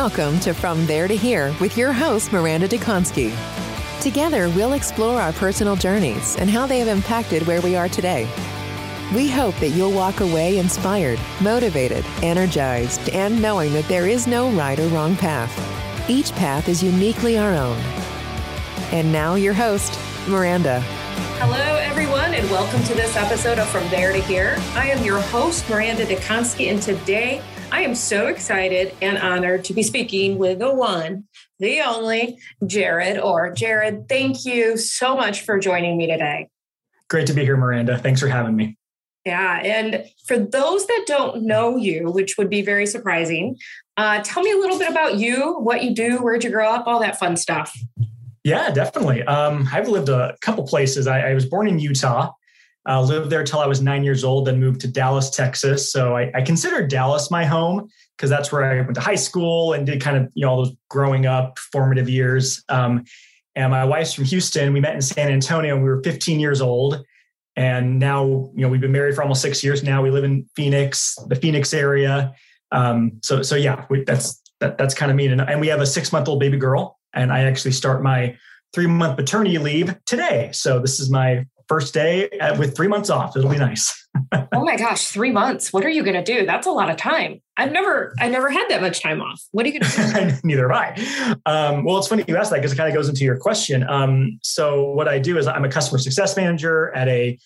Welcome to From There to Here with your host, Miranda Dekonski. Together, we'll explore our personal journeys and how they have impacted where we are today. We hope that you'll walk away inspired, motivated, energized, and knowing that there is no right or wrong path. Each path is uniquely our own. And now, your host, Miranda. Hello, everyone, and welcome to this episode of From There to Here. I am your host, Miranda Dekonski, and today I am so excited and honored to be speaking with the one, the only Jared Orr. Jared, thank you so much for joining me today. Great to be here, Miranda. Thanks for having me. Yeah. And for those that don't know you, which would be very surprising, uh, tell me a little bit about you, what you do, where'd you grow up, all that fun stuff. Yeah, definitely. Um, I've lived a couple places. I, I was born in Utah, uh, lived there till I was nine years old, then moved to Dallas, Texas. So I, I consider Dallas my home because that's where I went to high school and did kind of you know all those growing up formative years. Um, and my wife's from Houston. We met in San Antonio. we were 15 years old, and now you know we've been married for almost six years. Now we live in Phoenix, the Phoenix area. Um, so so yeah, we, that's that, that's kind of me. And, and we have a six month old baby girl, and I actually start my three month paternity leave today. So this is my first day at, with three months off. It'll be nice. oh my gosh, three months. What are you going to do? That's a lot of time. I've never, I never had that much time off. What are you going to do? Neither have I. Um, well, it's funny you asked that because it kind of goes into your question. Um, so what I do is I'm a customer success manager at a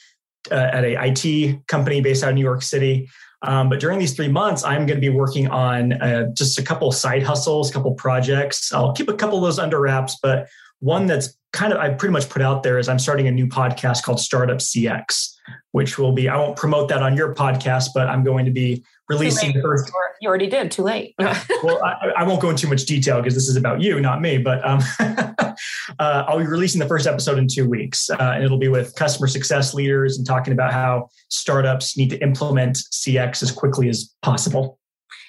uh, at a IT company based out of New York City. Um, but during these three months, I'm going to be working on uh, just a couple side hustles, a couple projects. I'll keep a couple of those under wraps, but one that's kind of I pretty much put out there is I'm starting a new podcast called Startup CX, which will be I won't promote that on your podcast, but I'm going to be releasing the first. You already did. Too late. well, I, I, won't go into too much detail because this is about you, not me. But um, uh, I'll be releasing the first episode in two weeks, uh, and it'll be with customer success leaders and talking about how startups need to implement CX as quickly as possible.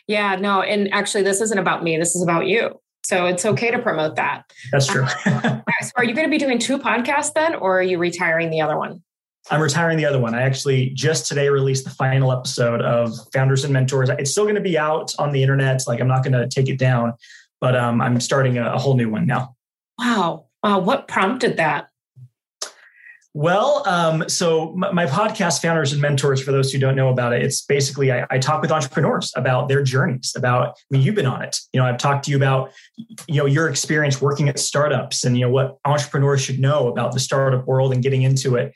Yeah, no, and actually, this isn't about me. This is about you. So it's okay to promote that. That's true. so are you going to be doing two podcasts then, or are you retiring the other one? I'm retiring the other one. I actually just today released the final episode of Founders and Mentors. It's still going to be out on the internet. Like I'm not going to take it down, but um, I'm starting a, a whole new one now. Wow. Wow. What prompted that? Well, um, so my, podcast, Founders and Mentors, for those who don't know about it, it's basically I, I, talk with entrepreneurs about their journeys. About I mean, you've been on it. You know, I've talked to you about you know your experience working at startups and you know what entrepreneurs should know about the startup world and getting into it.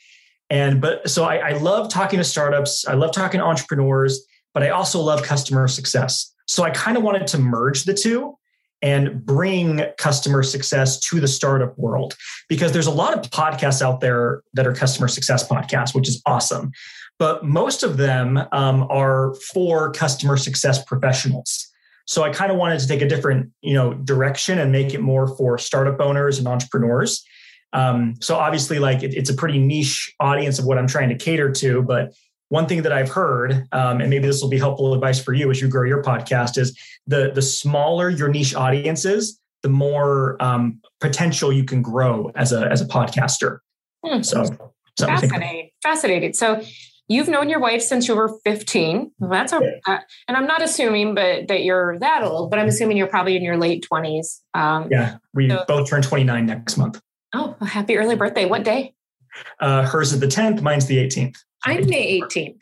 And but so I, I love talking to startups. I love talking to entrepreneurs, but I also love customer success. So I kind of wanted to merge the two and bring customer success to the startup world. Because there's a lot of podcasts out there that are customer success podcasts which is awesome. But most of them um, are for customer success professionals. So i kind of wanted to take a different you know direction and make it more for startup owners and entrepreneurs. Um, so obviously like it, it's a pretty niche audience of what i'm trying to cater to but one thing that I've heard, um, and maybe this will be helpful advice for you as you grow your podcast, is the the smaller your niche audience is, the more um, potential you can grow as a as a podcaster. Hmm. So, fascinating, fascinating. So, you've known your wife since you were 15. That's a, uh, and I'm not assuming, but that you're that old. But I'm assuming you're probably in your late 20s. Um, yeah, we so, both turn 29 next month. Oh, happy early birthday! What day? Uh, hers is the 10th. Mine's the 18th. I'm May 18th.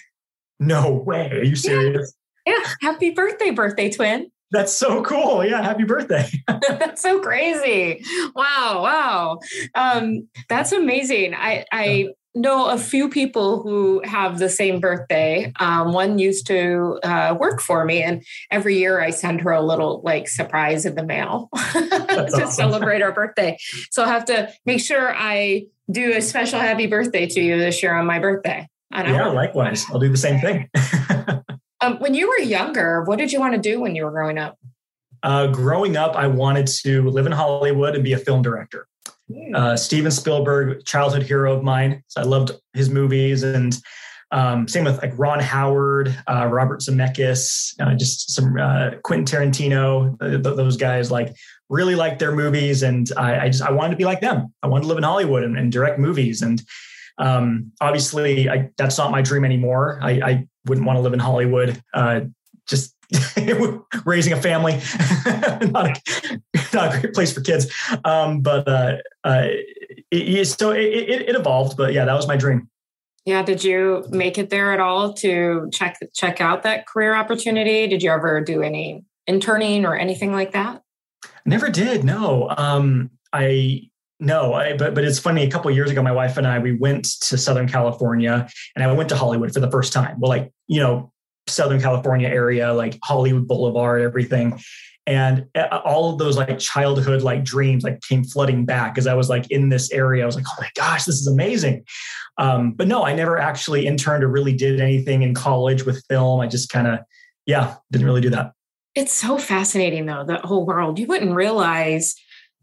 No way. Are you serious? Yeah. yeah. Happy birthday, birthday twin. That's so cool. Yeah. Happy birthday. that's so crazy. Wow. Wow. Um, that's amazing. I, I know a few people who have the same birthday. Um, one used to uh, work for me, and every year I send her a little like surprise in the mail to awesome. celebrate our birthday. So I have to make sure I do a special happy birthday to you this year on my birthday. yeah, likewise. I'll do the same thing. um, when you were younger, what did you want to do when you were growing up? Uh, growing up, I wanted to live in Hollywood and be a film director. Hmm. Uh, Steven Spielberg, childhood hero of mine. So I loved his movies, and um, same with like Ron Howard, uh, Robert Zemeckis, uh, just some uh, Quentin Tarantino. Uh, those guys like really liked their movies, and I, I, just I wanted to be like them. I wanted to live in Hollywood and, and direct movies, and um, obviously I, that's not my dream anymore. I, I, wouldn't want to live in Hollywood uh, just raising a family, not, a, not a great place for kids. Um, but uh, uh, it, so it, it, it evolved. But yeah, that was my dream. Yeah. Did you make it there at all to check check out that career opportunity? Did you ever do any interning or anything like that? Never did. No. Um, I no, I, but but it's funny. A couple years ago, my wife and I we went to Southern California, and I went to Hollywood for the first time. Well, like you know, Southern California area, like Hollywood Boulevard, everything, and uh, all of those like childhood like dreams like came flooding back as I was like in this area. I was like, oh my gosh, this is amazing. Um, but no, I never actually interned or really did anything in college with film. I just kind of, yeah, didn't really do that. It's so fascinating though, the whole world. You wouldn't realize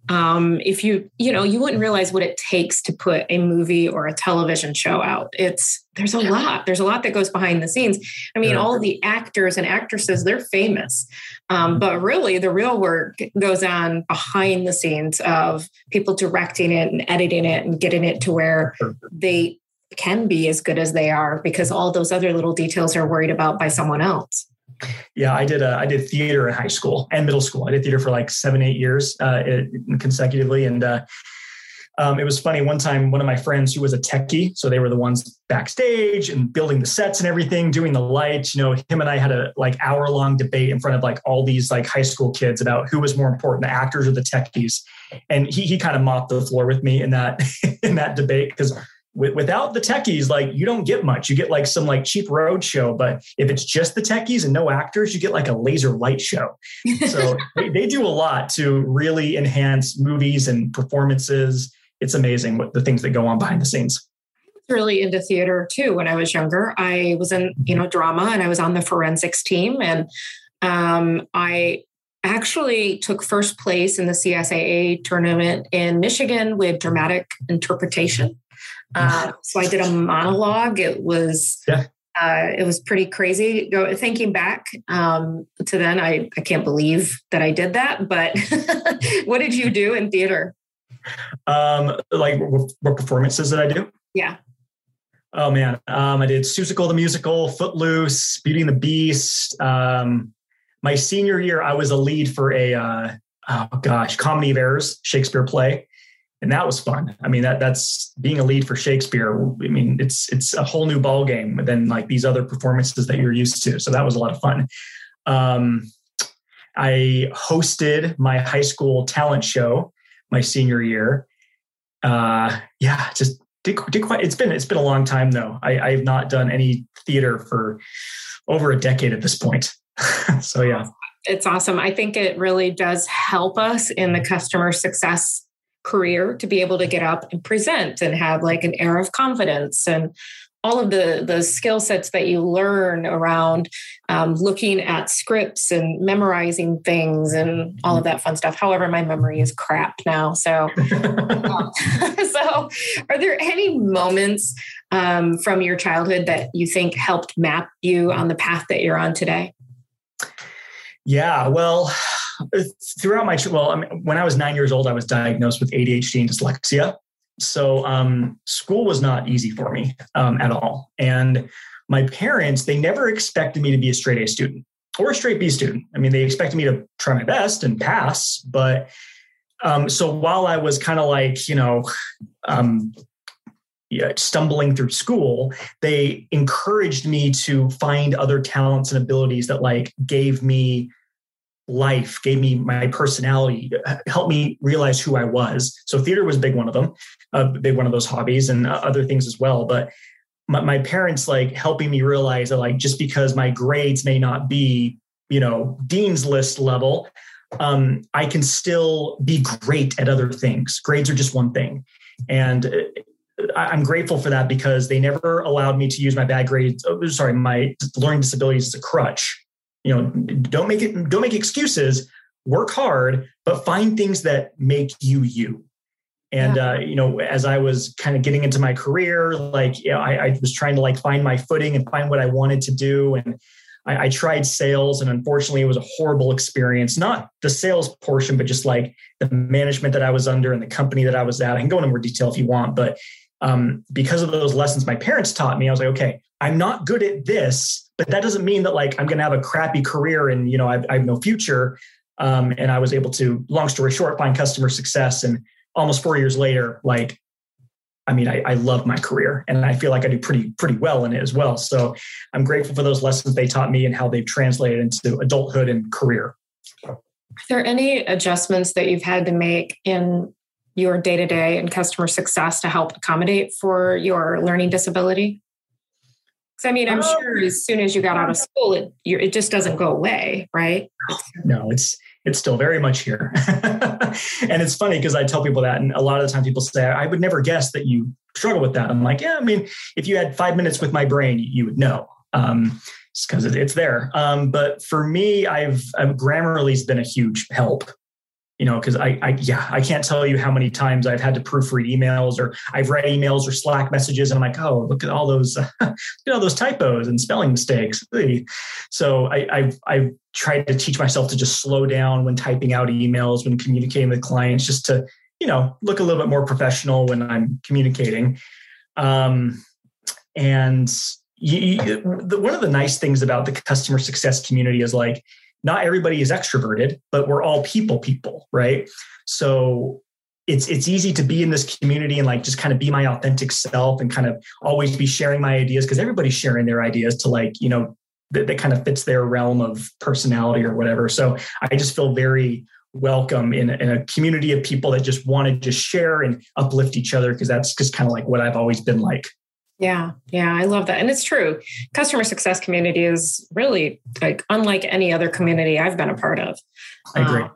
um, if you you know you wouldn't realize what it takes to put a movie or a television show out. It's there's a lot. There's a lot that goes behind the scenes. I mean yeah. all the actors and actresses they're famous. Um, mm-hmm. but really the real work goes on behind the scenes of people directing it and editing it and getting it to where they can be as good as they are because all those other little details are worried about by someone else yeah, I did. Uh, I did theater in high school and middle school. I did theater for like seven, eight years uh, consecutively, and uh, um, it was funny. One time, one of my friends who was a techie, so they were the ones backstage and building the sets and everything, doing the lights. You know, him and I had a like hour long debate in front of like all these like high school kids about who was more important, the actors or the techies. And he he kind of mopped the floor with me in that in that debate because without the techies, like you don't get much. You get like some like cheap road show, but if it's just the techies and no actors, you get like a laser light show. So they, they, do a lot to really enhance movies and performances. It's amazing what the things that go on behind the scenes. I was Really into theater too. When I was younger, I was in you know drama and I was on the forensics team, and um, I actually took first place in the CSAA tournament in Michigan with dramatic interpretation. Uh, so I did a monologue. It was yeah. Uh, it was pretty crazy. Go thinking back um, to then, I I can't believe that I did that. But what did you do in theater? Um, like what performances did I do? Yeah. Oh man, um, I did Seussical the musical, Footloose, Beauty and the Beast. Um, my senior year, I was a lead for a uh, oh gosh, Comedy of Errors Shakespeare play and that was fun. I mean, that that's being a lead for Shakespeare. I mean, it's it's a whole new ball game than like these other performances that you're used to. So that was a lot of fun. Um, I hosted my high school talent show my senior year. Uh, yeah, just did, did quite. It's been it's been a long time though. I, I have not done any theater for over a decade at this point. so yeah, it's awesome. I think it really does help us in the customer success career to be able to get up and present and have like an air of confidence and all of the the skill sets that you learn around um, looking at scripts and memorizing things and all of that fun stuff. However, my memory is crap now. So, um, so are there any moments um, from your childhood that you think helped map you on the path that you're on today? Yeah, well, throughout my well, I mean, when I was nine years old, I was diagnosed with ADHD and dyslexia. So um, school was not easy for me um, at all. And my parents, they never expected me to be a straight A student or a straight B student. I mean, they expected me to try my best and pass. But um, so while I was kind of like, you know, um, stumbling through school, they encouraged me to find other talents and abilities that like gave me life, gave me my personality, helped me realize who I was. So theater was a big one of them, a big one of those hobbies, and uh, other things as well. But my, my parents like helping me realize that like just because my grades may not be you know dean's list level um, i can still be great at other things grades are just one thing and uh, i'm grateful for that because they never allowed me to use my bad grades oh, sorry my learning disabilities as a crutch you know don't make it don't make excuses. Work hard but find things that make you you. And yeah. uh, you know as i was kind of getting into my career like you know, I, I, was trying to like find my footing and find what i wanted to do. And I, I, tried sales and unfortunately it was a horrible experience. Not the sales portion but just like the management that i was under and the company that i was at. I can go into more detail if you want but um, because of those lessons my parents taught me, I was like, okay, I'm not good at this, but that doesn't mean that like I'm going to have a crappy career and you know I, I have no future. Um, and I was able to, long story short, find customer success. And almost four years later, like, I mean, I, I love my career and I feel like I do pretty pretty well in it as well. So I'm grateful for those lessons they taught me and how they've translated into adulthood and career. Are there any adjustments that you've had to make in your day to day and customer success to help accommodate for your learning disability? Because I mean, I'm um, sure as soon as you got out of school, it it just doesn't go away, right? No, it's it's still very much here. and it's funny because I tell people that, and a lot of the time people say, "I would never guess that you struggle with that." I'm like, "Yeah, I mean, if you had five minutes with my brain, you would know." Um, because it's there. Um, but for me, I've, I've Grammarly's been a huge help you know, because I, I, yeah, I can't tell you how many times I've had to proofread emails or I've read emails or Slack messages, and I'm like, oh, look at all those, you know, those typos and spelling mistakes. So I, I've, I've tried to teach myself to just slow down when typing out emails, when communicating with clients, just to, you know, look a little bit more professional when I'm communicating. Um, and you, the, one of the nice things about the customer success community is like not everybody is extroverted, but we're all people people, right? So it's it's easy to be in this community and like just kind of be my authentic self and kind of always be sharing my ideas because everybody's sharing their ideas to like, you know, that, that kind of fits their realm of personality or whatever. So I just feel very welcome in, in a community of people that just want to just share and uplift each other because that's just kind of like what I've always been like. Yeah, yeah, I love that. And it's true. Customer success community is really like unlike any other community I've been a part of. I agree. Uh,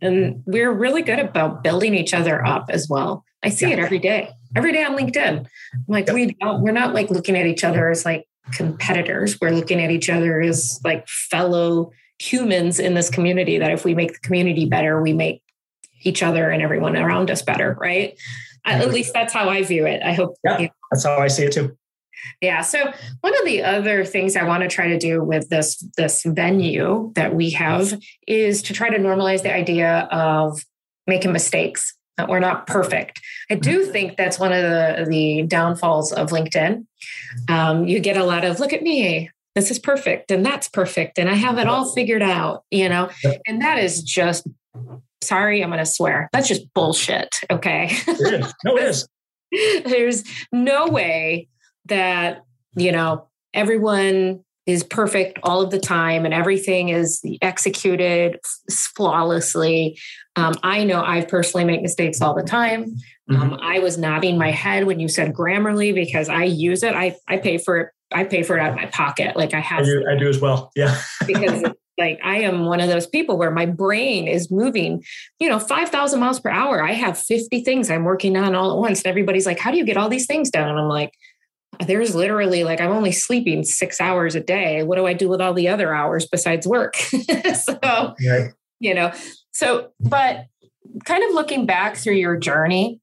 and we're really good about building each other up as well. I see yeah. it every day, every day on LinkedIn. I'm like, yep. we don't, we're not like looking at each other as like competitors. We're looking at each other as like fellow humans in this community that if we make the community better, we make each other and everyone around us better, right? At least that's how I view it. I hope. Yeah, you know. that's how I see it too. Yeah. So one of the other things I want to try to do with this this venue that we have is to try to normalize the idea of making mistakes. That we're not perfect. I do mm-hmm. think that's one of the the downfalls of LinkedIn. Um, you get a lot of look at me. This is perfect, and that's perfect, and I have it all figured out. You know, and that is just sorry, I'm going to swear. That's just bullshit. Okay. It is. No, it is. There's no way that, you know, everyone is perfect all of the time and everything is executed flawlessly. Um, I know I personally make mistakes all the time. Mm-hmm. Um, I was nodding my head when you said Grammarly because I use it. I, I pay for it. I pay for it out of my pocket. Like I have. I do, I do as well. Yeah. because like I am one of those people where my brain is moving, you know, 5,000 miles per hour. I have 50 things I'm working on all at once. And everybody's like, how do you get all these things done? And I'm like, there's literally like, I'm only sleeping six hours a day. What do I do with all the other hours besides work? so, you know, so, but kind of looking back through your journey,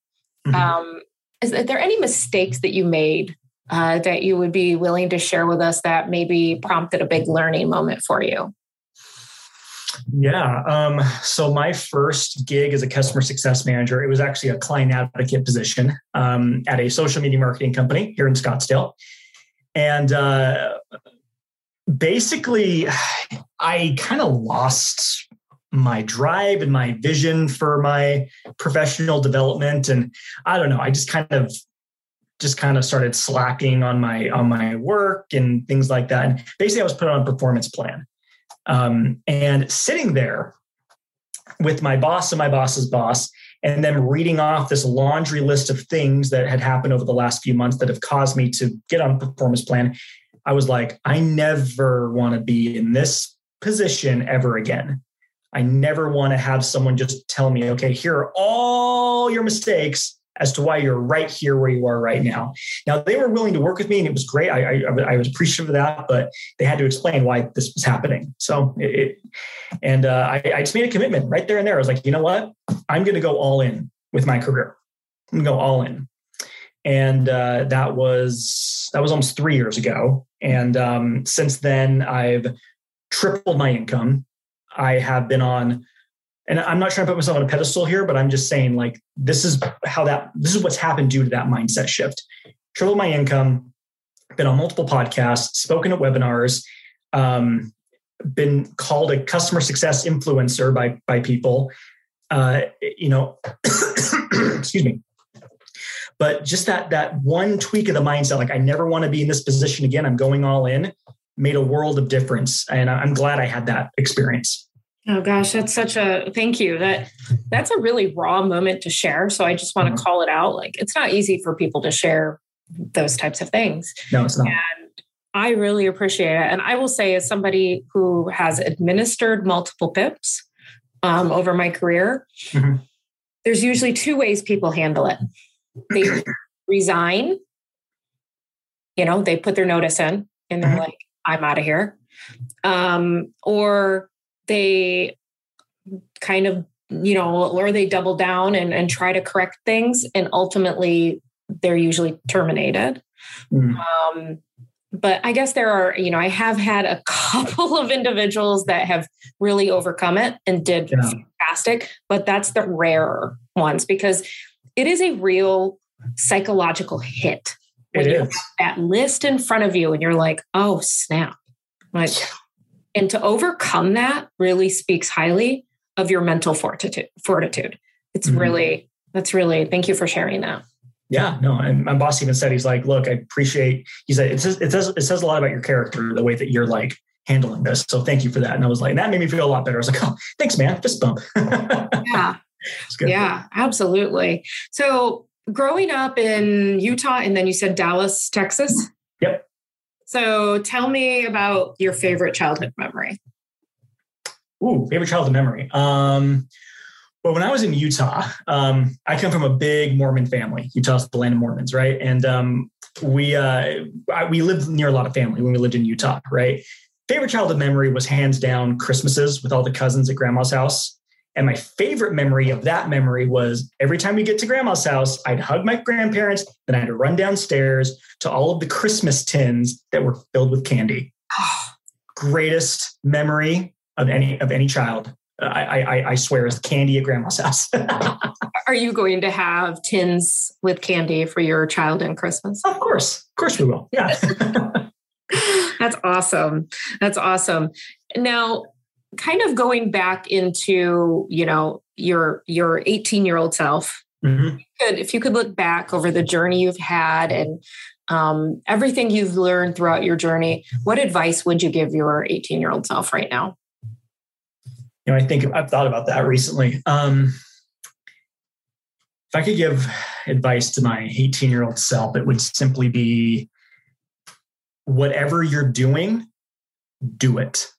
mm-hmm. um, is there any mistakes that you made uh, that you would be willing to share with us that maybe prompted a big learning moment for you? Yeah. Um, so my first gig as a customer success manager, it was actually a client advocate position um, at a social media marketing company here in Scottsdale. And uh, basically, I kind of lost my drive and my vision for my professional development. And I don't know, I just kind of just kind of started slacking on my on my work and things like that. And basically I was put on a performance plan. Um, and sitting there with my boss and my boss's boss, and then reading off this laundry list of things that had happened over the last few months that have caused me to get on performance plan, I was like, I never want to be in this position ever again. I never want to have someone just tell me, okay, here are all your mistakes as to why you're right here where you are right now. Now they were willing to work with me, and it was great. I, I, I was appreciative of that, but they had to explain why this was happening. So it, it and uh, I, I, just made a commitment right there and there. I was like, you know what? I'm going to go all in with my career. I'm going to go all in, and uh, that was that was almost three years ago. And um, since then, I've tripled my income. I have been on and I'm not trying to put myself on a pedestal here, but I'm just saying like this is how that this is what's happened due to that mindset shift. Triple my income, been on multiple podcasts, spoken at webinars, um, been called a customer success influencer by by people. Uh, you know, excuse me. But just that that one tweak of the mindset, like I never want to be in this position again. I'm going all in, made a world of difference, and I'm glad I had that experience. Oh gosh, that's such a thank you. That that's a really raw moment to share. So I just want to mm-hmm. call it out. Like it's not easy for people to share those types of things. No, it's not. And I really appreciate it. And I will say, as somebody who has administered multiple PIPs um, over my career, mm-hmm. there's usually two ways people handle it. They resign, you know, they put their notice in and they're mm-hmm. like, I'm out of here. Um, or they kind of, you know, or they double down and, and try to correct things. And ultimately, they're usually terminated. Mm. Um, but I guess there are, you know, I have had a couple of individuals that have really overcome it and did yeah. fantastic, but that's the rarer ones because it is a real psychological hit when it you is. have that list in front of you and you're like, oh snap. Like, and to overcome that really speaks highly of your mental fortitude fortitude. It's mm-hmm. really, that's really, thank you for sharing that. Yeah, no, and my boss even said he's like, look, I appreciate. He said it says it says it says a lot about your character, the way that you're like handling this. So thank you for that. And I was like, that made me feel a lot better. I was like, oh, thanks, man. Fist bump. yeah, yeah, absolutely. So growing up in Utah, and then you said Dallas, Texas. Yep. So tell me about your favorite childhood memory. Ooh, favorite childhood memory. Um, well, when I was in Utah, um, I come from a big Mormon family. Utah's the land of Mormons, right? And um, we uh, we lived near a lot of family when we lived in Utah, right? Favorite childhood memory was hands down Christmases with all the cousins at grandma's house. And my favorite memory of that memory was every time we get to grandma's house, I'd hug my grandparents, then I'd run downstairs to all of the Christmas tins that were filled with candy. Greatest memory of any of any child. I, I, I swear is candy at grandma's house. Are you going to have tins with candy for your child in Christmas? Of course. Of course we will. Yeah. That's awesome. That's awesome. Now, kind of going back into, you know, your your 18 year old self, mm-hmm. if, you could, if you could look back over the journey you've had and um, everything you've learned throughout your journey, what advice would you give your 18 year old self right now? you know, I think I've thought about that recently. Um, if I could give advice to my 18 year old self, it would simply be whatever you're doing, do it.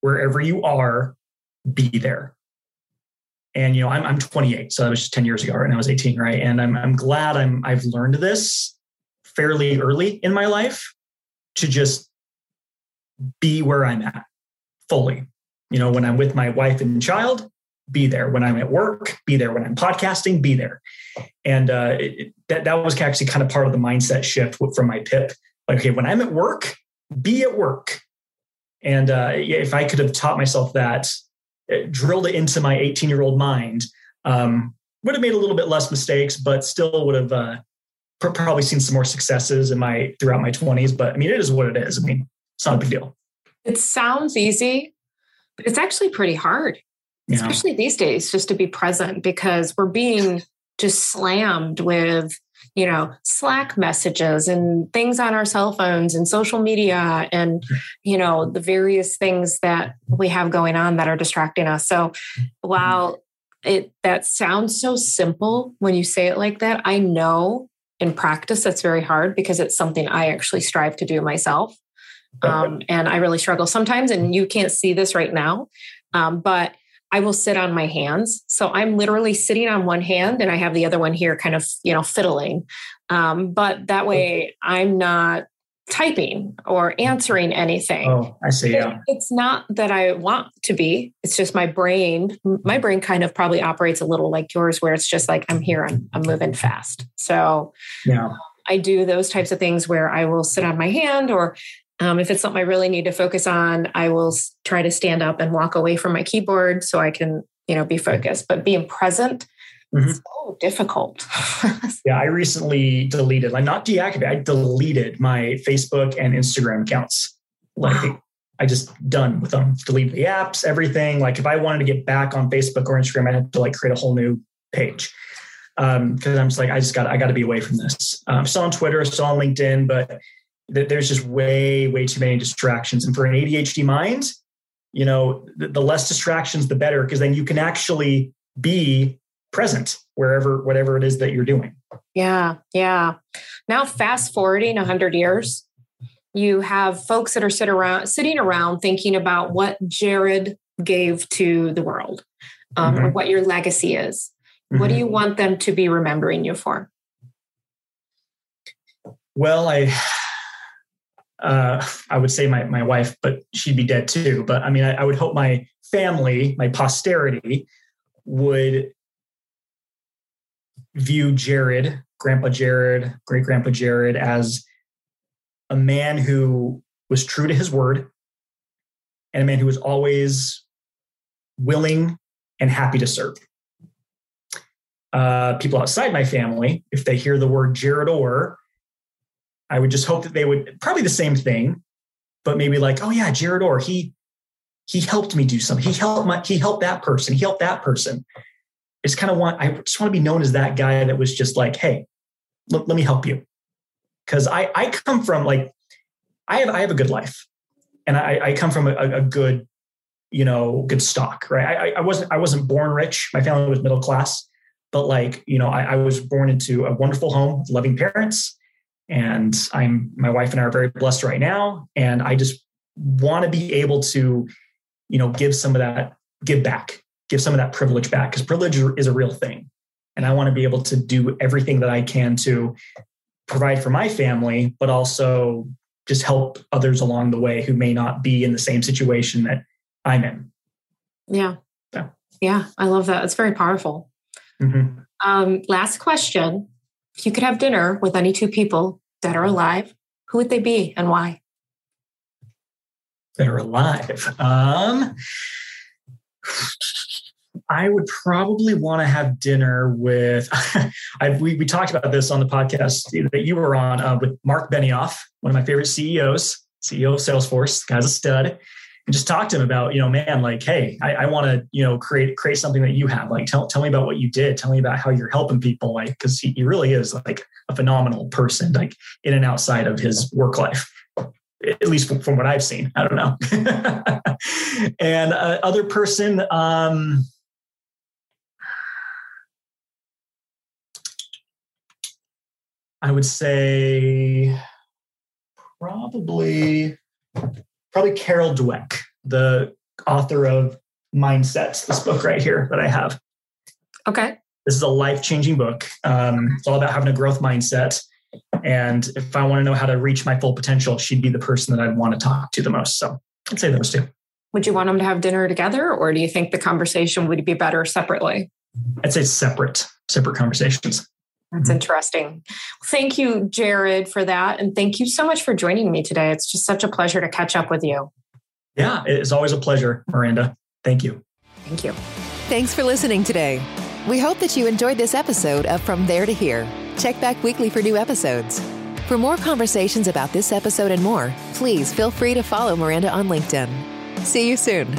Wherever you are, be there. And you know, I'm I'm 28, so that was just 10 years ago? And I was 18, right? And I'm I'm glad I'm I've learned this fairly early in my life to just be where I'm at fully you know, when I'm with my wife and child, be there. When I'm at work, be there. When I'm podcasting, be there. And uh, it, that that was actually kind of part of the mindset shift from my PIP. Like, okay, when I'm at work, be at work. And uh, if I could have taught myself that, it uh, drilled it into my 18 year old mind, um, would have made a little bit less mistakes, but still would have uh, pr- probably seen some more successes in my throughout my 20s. But I mean, it is what it is. I mean, it's not a big deal. It sounds easy, but it's actually pretty hard, yeah. especially these days, just to be present because we're being just slammed with you know slack messages and things on our cell phones and social media and you know the various things that we have going on that are distracting us so while it that sounds so simple when you say it like that i know in practice that's very hard because it's something i actually strive to do myself um, and I really struggle sometimes. And you can't see this right now, um, but I will sit on my hands. So I'm literally sitting on one hand and I have the other one here kind of, you know, fiddling. Um, but that way I'm not typing or answering anything. Oh, I see. Yeah. It's not that I want to be. It's just my brain. My brain kind of probably operates a little like yours, where it's just like I'm here, I'm, I'm moving fast. So yeah. I do those types of things where I will sit on my hand or um, if it's something I really need to focus on, I will try to stand up and walk away from my keyboard so I can, you know, be focused, but being present mm-hmm. so difficult. yeah, I recently deleted, like not deactivated, I deleted my Facebook and Instagram accounts. Like wow. I just done with them. Delete the apps, everything. Like if I wanted to get back on Facebook or Instagram, I had to like create a whole new page. Um, because I'm just like, I just got I got to be away from this. Um, still on Twitter, still on LinkedIn, but th- there's just way, way too many distractions. And for an ADHD mind, you know, the, the less distractions, the better, because then you can actually be present wherever, whatever it is that you're doing. Yeah. Yeah. Now, fast forwarding 100 years, you have folks that are sit around, sitting around thinking about what Jared gave to the world um, mm-hmm. or what your legacy is. Mm-hmm. What do mm-hmm. you want them to be remembering you for? Well, I uh, I would say my my wife, but she'd be dead too. But I mean, I, I would hope my family, my posterity, would view Jared, Grandpa Jared, great grandpa Jared, as a man who was true to his word and a man who was always willing and happy to serve. Uh, people outside my family, if they hear the word Jared Orr, I would just hope that they would probably the same thing, but maybe like, oh yeah, Jared Orr, he he helped me do something. He helped my he helped that person. He helped that person. It's kind of want I just want to be known as that guy that was just like, hey, let, let me help you. Cause I I come from like I have I have a good life. And I, I come from a, a good, you know, good stock, right? I, I wasn't I wasn't born rich. My family was middle class, but like, you know, I, I was born into a wonderful home, loving parents and i'm my wife and i are very blessed right now. And i just want to be able to you know give some of that give back give some of that privilege back because privilege is a real thing. And i want to be able to do everything that i can to provide for my family but also just help others along the way who may not be in the same situation that i'm in. Yeah. Yeah, yeah i love that. It's very powerful. Mm-hmm. um, last question if you could have dinner with any two people that are alive, who would they be and why? That are alive. Um, I would probably want to have dinner with. I, we, we talked about this on the podcast that you were on uh, with Mark Benioff, one of my favorite CEOs, CEO of Salesforce. guy's a stud and just talk to him about, you know, man, like, hey, I, I want to, you know, create create something that you have. Like, tell tell me about what you did. Tell me about how you're helping people. Like, because he, he really is like a phenomenal person, like in and outside of his work life. At least from, what I've seen, I don't know. and uh, other person, um, I would say probably probably Carol Dweck, the author of Mindsets, this book right here that I have. Okay. This is a life changing book. Um, it's all about having a growth mindset. And if I want to know how to reach my full potential, she'd be the person that I'd want to talk to the most. So I'd say those two. Would you want them to have dinner together, or do you think the conversation would be better separately? I'd say separate, separate conversations. That's mm-hmm. interesting. Thank you, Jared, for that. And thank you so much for joining me today. It's just such a pleasure to catch up with you. Yeah, it's always a pleasure, Miranda. Thank you. Thank you. Thanks for listening today. We hope that you enjoyed this episode of From There to Here. Check back weekly for new episodes. For more conversations about this episode and more, please feel free to follow Miranda on LinkedIn. See you soon.